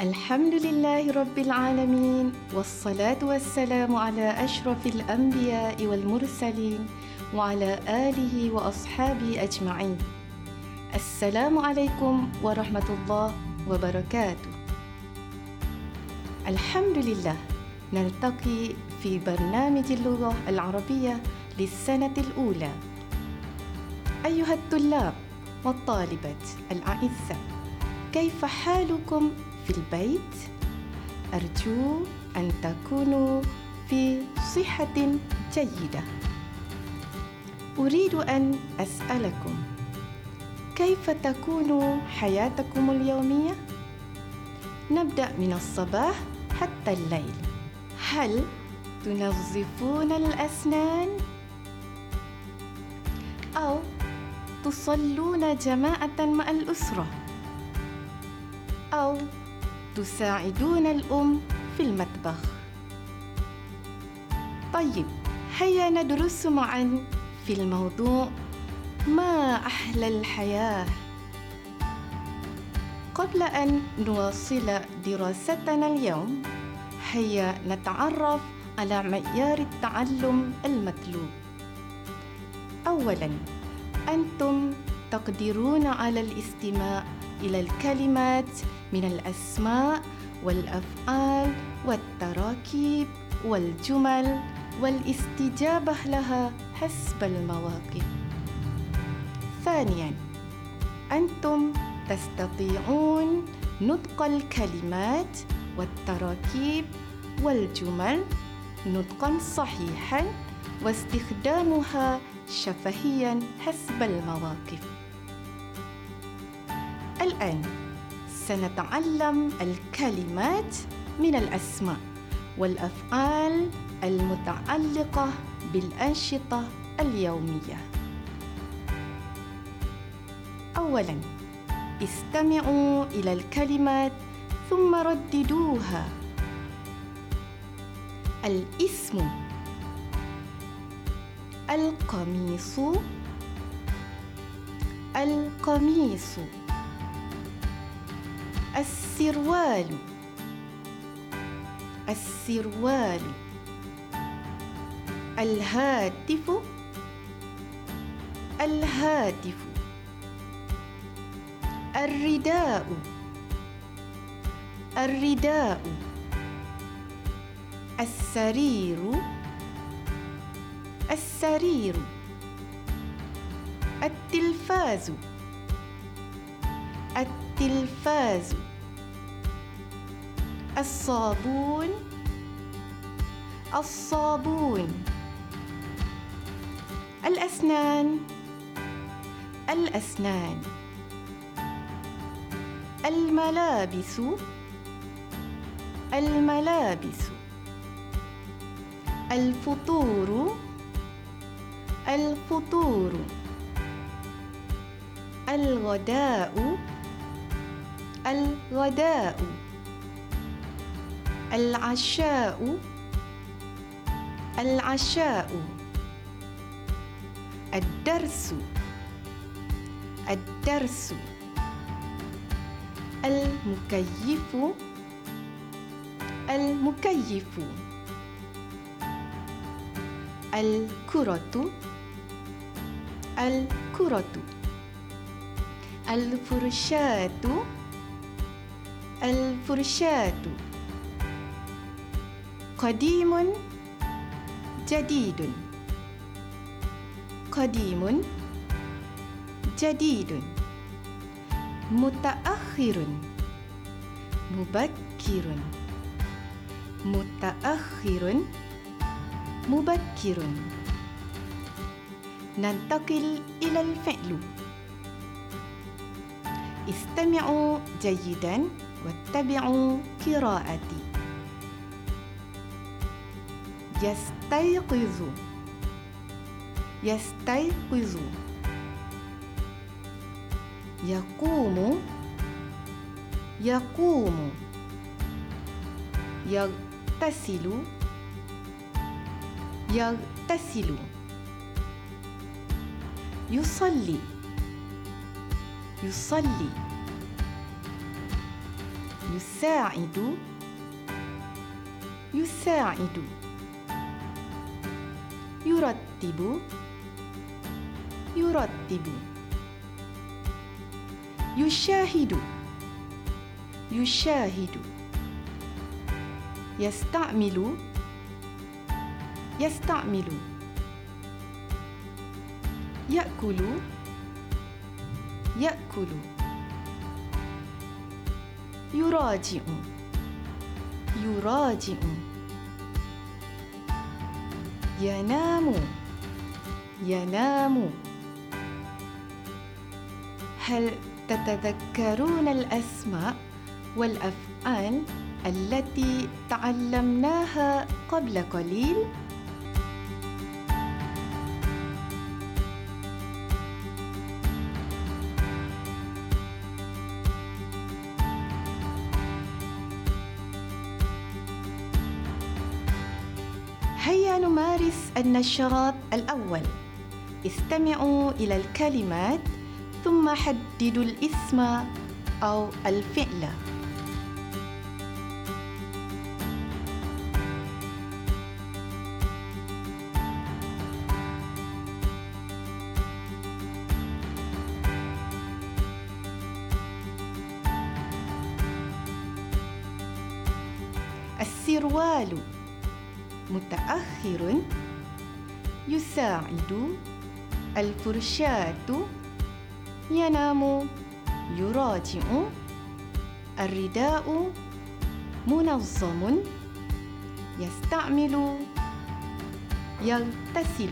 الحمد لله رب العالمين والصلاة والسلام على أشرف الأنبياء والمرسلين وعلى آله وأصحابه أجمعين. السلام عليكم ورحمة الله وبركاته. الحمد لله نلتقي في برنامج اللغة العربية للسنة الأولى. أيها الطلاب والطالبات الأعزاء كيف حالكم؟ في البيت؟ أرجو أن تكونوا في صحة جيدة أريد أن أسألكم كيف تكون حياتكم اليومية؟ نبدأ من الصباح حتى الليل هل تنظفون الأسنان؟ أو تصلون جماعة مع الأسرة؟ أو تساعدون الأم في المطبخ؟ طيب هيا ندرس معا في الموضوع ما أحلى الحياة قبل أن نواصل دراستنا اليوم هيا نتعرف على معيار التعلم المطلوب أولاً أنتم تقدرون على الاستماع إلى الكلمات من الأسماء والأفعال والتراكيب والجمل والاستجابة لها حسب المواقف. ثانياً أنتم تستطيعون نطق الكلمات والتراكيب والجمل نطقا صحيحا واستخدامها شفهيا حسب المواقف الآن. سنتعلم الكلمات من الأسماء والأفعال المتعلقة بالأنشطة اليومية. أولاً استمعوا إلى الكلمات ثم رددوها. الاسم القميص القميص. السروال. السروال. الهاتف. الهاتف. الرداء. الرداء. السرير. السرير. التلفاز. التلفاز الصابون. الصابون. الأسنان. الأسنان. الملابس. الملابس. الفطور. الفطور. الغداء. الغداء العشاء. العشاء. الدرس. الدرس. المكيف. المكيف. الكرة. الكرة. الفرشاة. الفرشاة قديم جديد قديم جديد متأخر مبكر متأخر مبكر ننتقل إلى الفعل استمعوا جيدا واتبعوا قراءتي. يستيقظ يستيقظ يقوم. يقوم. يغتسل. يغتسل. يصلي. يصلي. يساعد يساعد يرتب يرتب يشاهد يشاهد يستعمل يستعمل يأكل يأكل يراجع يراجع ينام ينام هل تتذكرون الأسماء والأفعال التي تعلمناها قبل قليل؟ النشاط الأول. استمعوا إلى الكلمات ثم حددوا الاسم أو الفعل. السروال. متأخر. يساعد. الفرشاة ينام. يراجع. الرداء منظم. يستعمل. يغتسل.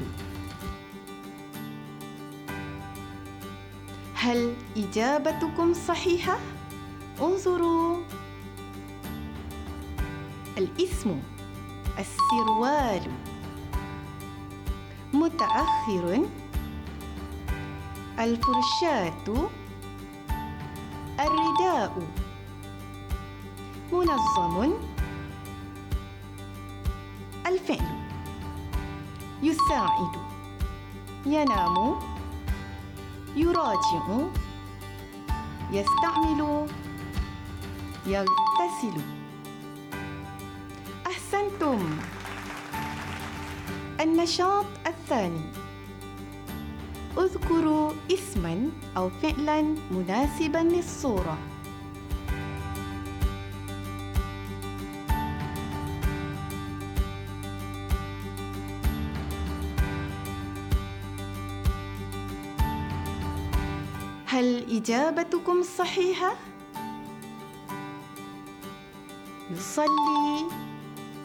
هل إجابتكم صحيحة؟ انظروا. الإسم. السروال. متأخر. الفرشاة. الرداء. منظم. الفعل. يساعد. ينام. يراجع. يستعمل. يغتسل. أحسنتم. النشاط الثاني اذكروا اسما أو فعلا مناسبا للصورة هل إجابتكم صحيحة؟ يصلي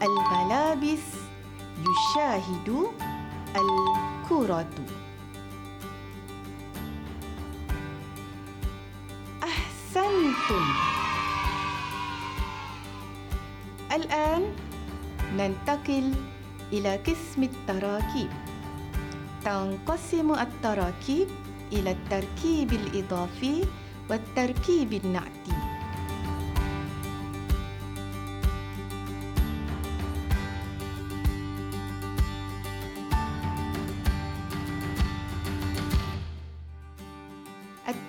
الملابس يشاهد الكرة. أحسنتم. الآن ننتقل إلى قسم التراكيب. تنقسم التراكيب إلى التركيب الإضافي والتركيب النعتي.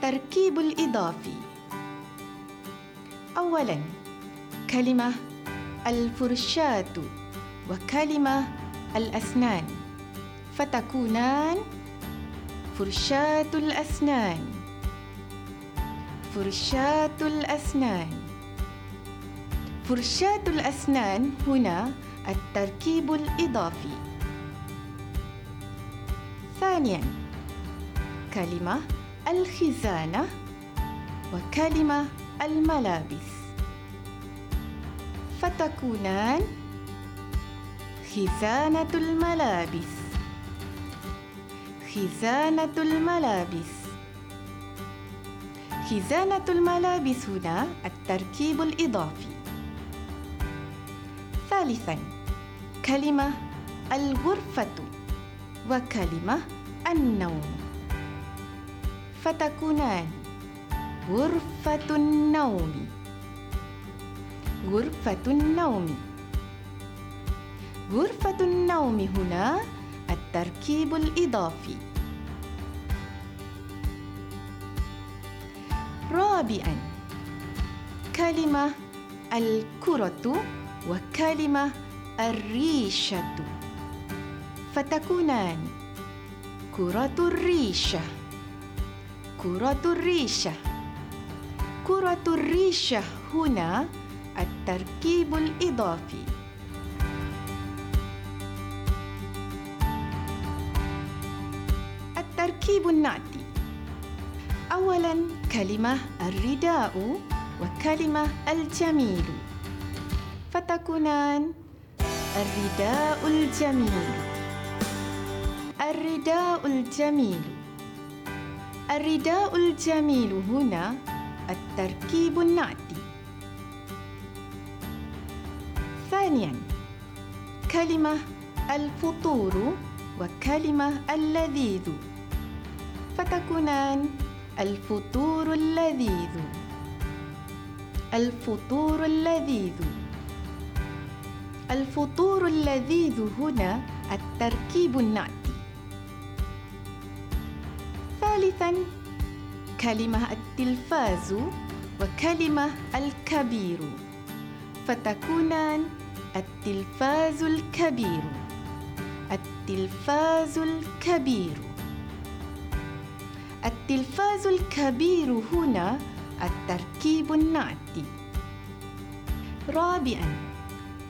التركيب الإضافي. أولاً كلمة الفرشاة وكلمة الأسنان فتكونان فرشاة الأسنان. فرشاة الأسنان. فرشاة الأسنان هنا التركيب الإضافي. ثانياً كلمة الخزانة وكلمة الملابس. فتكونان خزانة الملابس. خزانة الملابس. خزانة الملابس هنا التركيب الإضافي. ثالثا كلمة الغرفة وكلمة النوم. فتكونان غرفة النوم. غرفة النوم. غرفة النوم هنا التركيب الإضافي. رابعا كلمة الكرة وكلمة الريشة. فتكونان كرة الريشة. كرة الريشة. كرة الريشة هنا التركيب الإضافي. التركيب النعتي. أولاً كلمة الرداء وكلمة الجميل. فتكونان الرداء الجميل. الرداء الجميل. الرداء الجميل هنا التركيب النعتي. ثانيا كلمة الفطور وكلمة اللذيذ. فتكونان الفطور اللذيذ. الفطور اللذيذ. الفطور اللذيذ هنا التركيب النعتي. ثالثا كلمة التلفاز وكلمة الكبير فتكونان التلفاز الكبير. التلفاز الكبير. التلفاز الكبير هنا التركيب النعتي. رابعا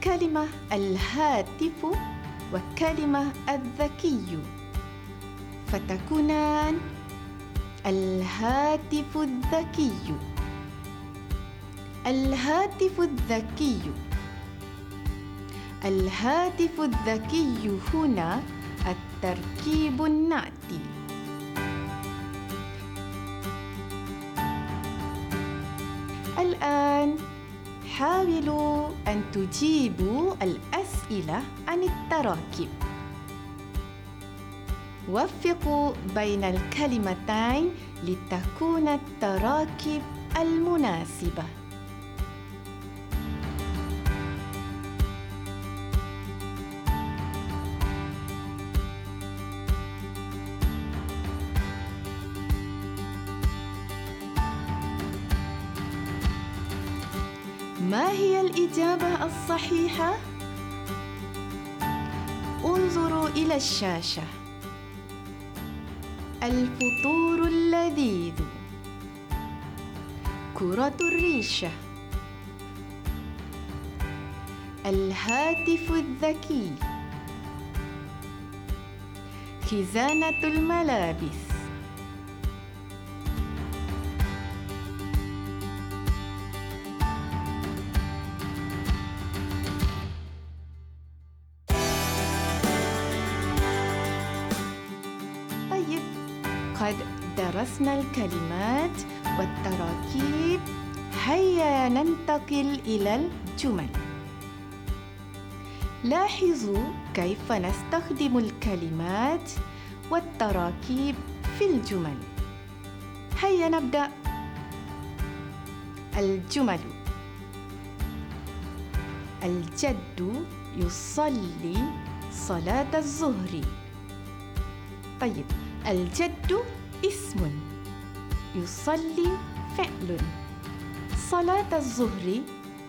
كلمة الهاتف وكلمة الذكي فتكونان الهاتف الذكي. الهاتف الذكي. الهاتف الذكي هنا التركيب النعتي الآن حاولوا أن تجيبوا الأسئلة عن التراكيب. وفقوا بين الكلمتين لتكون التراكيب المناسبة ما هي الإجابة الصحيحة؟ انظروا إلى الشاشة الفطور اللذيذ. كرة الريشة. الهاتف الذكي. خزانة الملابس. درسنا الكلمات والتراكيب. هيا ننتقل إلى الجمل. لاحظوا كيف نستخدم الكلمات والتراكيب في الجمل. هيا نبدأ. الجمل. الجد يصلي صلاة الظهر. طيب الجد اسم يصلي فعل. صلاة الظهر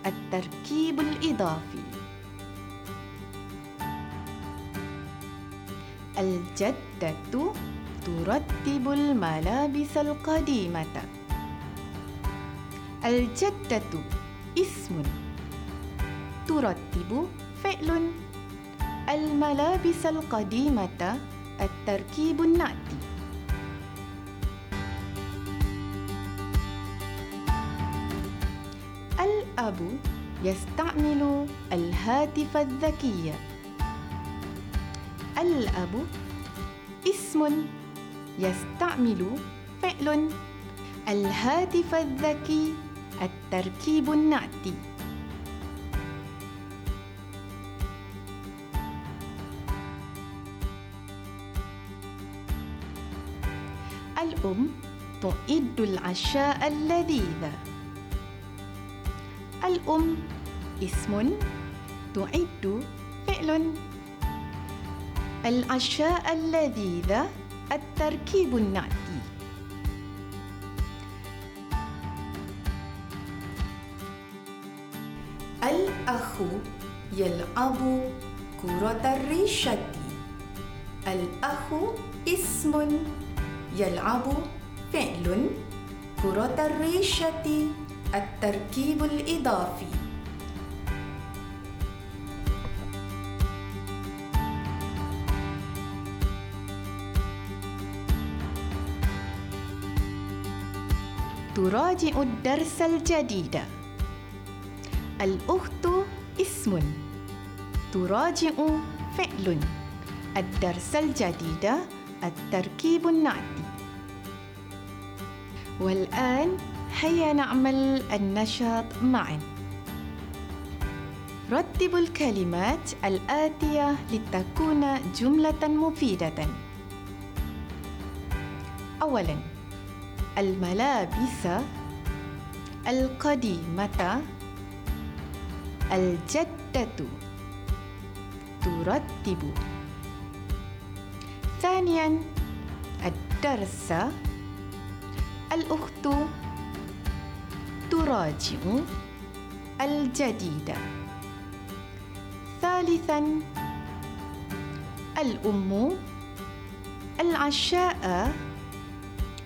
التركيب الإضافي. الجدة ترتب الملابس القديمة. الجدة اسم ترتب فعل. الملابس القديمة التركيب النعتي الأب يستعمل الهاتف الذكي. الأب اسم يستعمل فعل. الهاتف الذكي التركيب النعتي. الأم تعد العشاء اللذيذ. الأم. اسم تعد فعل. العشاء اللذيذ التركيب النعتي الأخ يلعب كرة الريشة الأخ اسم يلعب فعل. كرة الريشة التركيب الإضافي. تراجع الدرس الجديد. الأخت اسم. تراجع فعل. الدرس الجديد التركيب النعتي والآن هيا نعمل النشاط معا. رتب الكلمات الآتية لتكون جملة مفيدة. أولاً الملابس القديمة الجدة. ترتب. ثانيا الدرس الأخت. تراجع الجديد. ثالثا الأم العشاء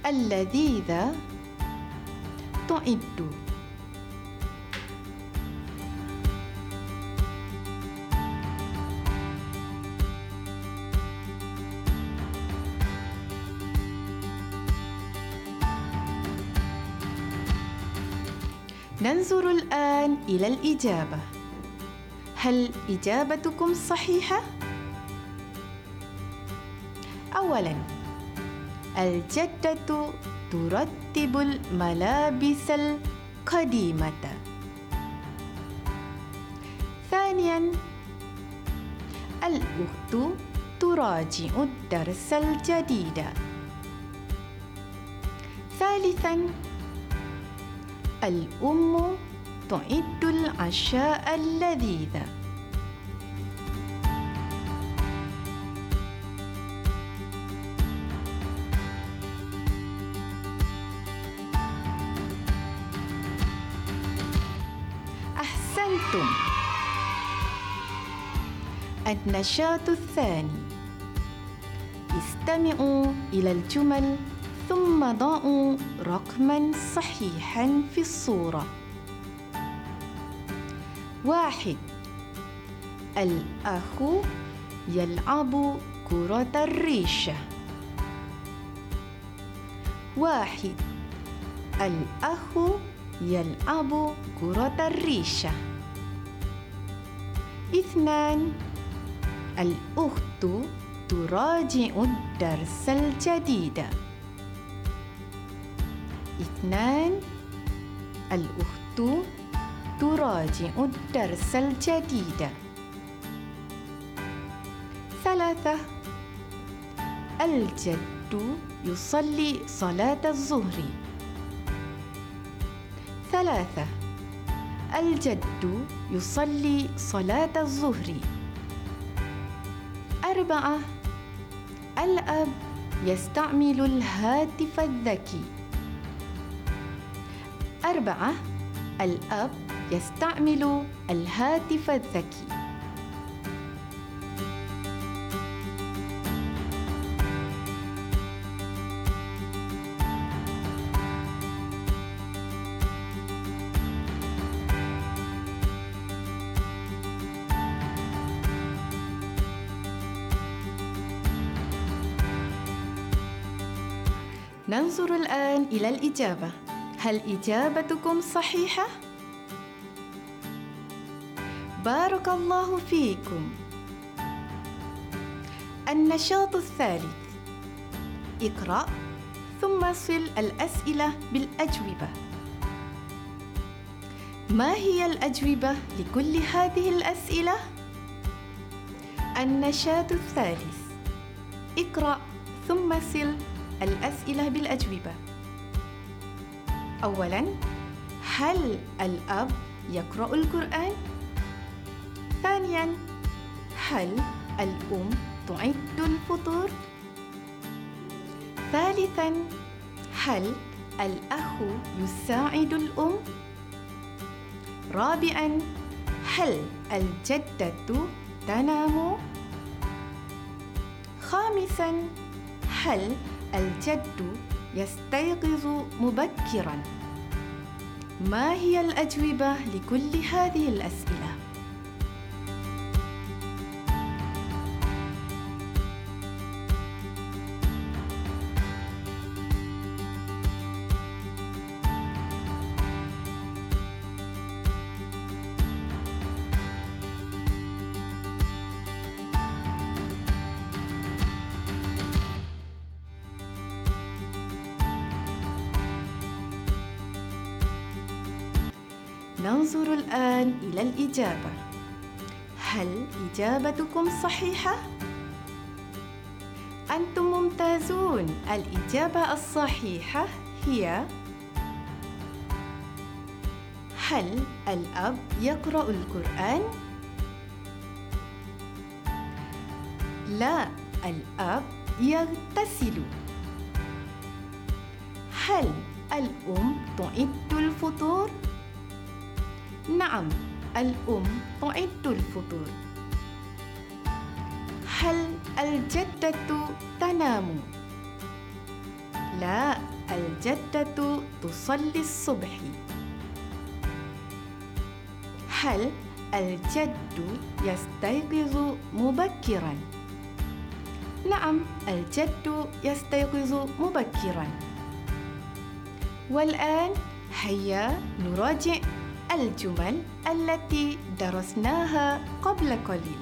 اللذيذ تعد. ننظر الآن إلى الإجابة. هل إجابتكم صحيحة؟ أولاً الجدة ترتب الملابس القديمة. ثانياً الأخت تراجع الدرس الجديد. ثالثاً الأم تعد العشاء اللذيذ. أحسنتم. النشاط الثاني. استمعوا إلى الجمل ثم ضعوا رقما صحيحا في الصورة. واحد. الأخ يلعب كرة الريشة. واحد. الأخ يلعب كرة الريشة. اثنان. الأخت تراجع الدرس الجديد. اثنان الأخت تراجع الدرس الجديد. ثلاثة الجد يصلي صلاة الظهر. ثلاثة الجد يصلي صلاة الظهر. أربعة الأب يستعمل الهاتف الذكي. أربعة الأب يستعمل الهاتف الذكي. ننظر الآن إلى الإجابة. هل إجابتكم صحيحة؟ بارك الله فيكم. النشاط الثالث. اقرأ ثم صل الأسئلة بالأجوبة. ما هي الأجوبة لكل هذه الأسئلة؟ النشاط الثالث. اقرأ ثم صل الأسئلة بالأجوبة. أولاً هل الأب يقرأ القرآن؟ ثانياً هل الأم تعد الفطور؟ ثالثاً هل الأخ يساعد الأم؟ رابعاً هل الجدة تنام؟ خامسا هل الجد يستيقظ مبكرا؟ ما هي الأجوبة لكل هذه الأسئلة؟ ننظر الآن إلى الإجابة هل إجابتكم صحيحة؟ أنتم ممتازون الإجابة الصحيحة هي هل الأب يقرأ القرآن؟ لا الأب يغتسل هل الأم تعد الفطور؟ نعم الأم تعد الفطور هل الجدة تنام؟ لا الجدة تصلي الصبح هل الجد يستيقظ مبكرا؟ نعم الجد يستيقظ مبكرا والآن هيا نراجع الجمل التي درسناها قبل قليل.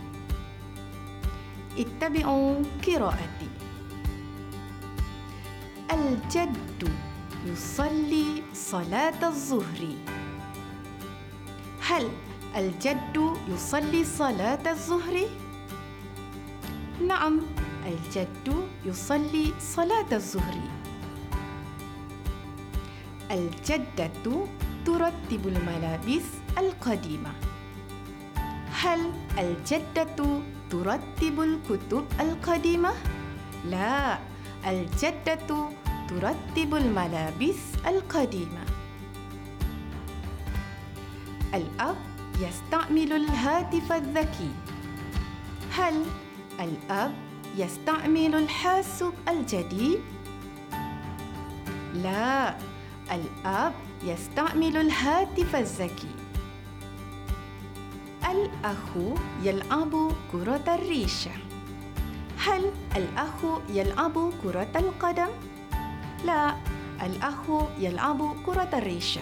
اتبعوا قراءتي. الجد يصلي صلاة الظهر. هل الجد يصلي صلاة الظهر؟ نعم الجد يصلي صلاة الظهر. الجدة ترتب الملابس القديمة هل الجدة ترتب الكتب القديمة؟ لا الجدة ترتب الملابس القديمة الأب يستعمل الهاتف الذكي هل الأب يستعمل الحاسوب الجديد؟ لا الأب يستعمل الهاتف الذكي الأخ يلعب كرة الريشة هل الأخ يلعب كرة القدم؟ لا الأخ يلعب كرة الريشة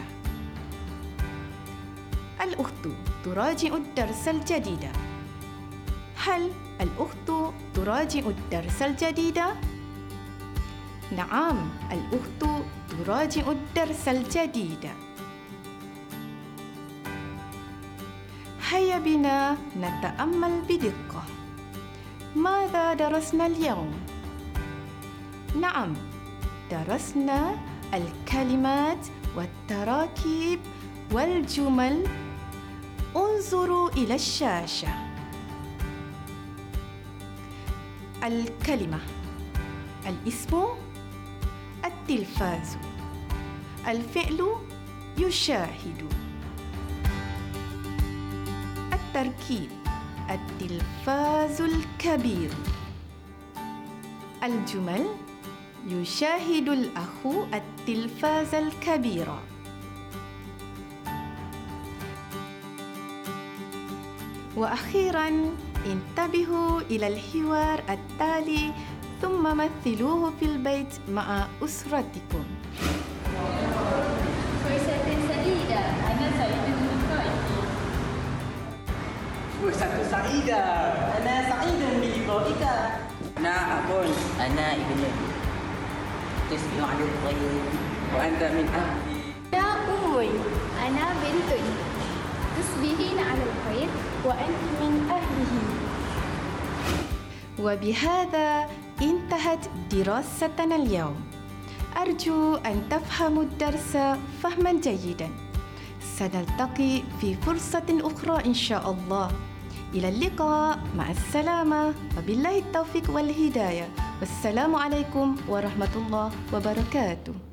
الأخت تراجع الدرس الجديد هل الأخت تراجع الدرس الجديد؟ نعم الأخت تراجع الدرس الجديد. هيا بنا نتأمل بدقة. ماذا درسنا اليوم؟ نعم درسنا الكلمات والتراكيب والجمل. انظروا إلى الشاشة. الكلمة. الاسم التلفاز الفعل يشاهد. التركيب التلفاز الكبير. الجمل يشاهد الأخ التلفاز الكبير. وأخيرا انتبهوا إلى الحوار التالي ثم مثلوه في البيت مع أسرتكم. فرصة سعيدة. أنا سعيد بلقائك. فرصة سعيدة أنا سعيد بلقائك أنا أكون أنا ابن تسمع عن الخير وأنت من أهلي. أنا أمي أنا بنت تصبحين على الخير وأنت من أهله. وبهذا انتهت دراستنا اليوم. أرجو أن تفهموا الدرس فهما جيدا. سنلتقي في فرصة أخرى إن شاء الله. إلى اللقاء. مع السلامة. وبالله التوفيق والهداية. والسلام عليكم ورحمة الله وبركاته.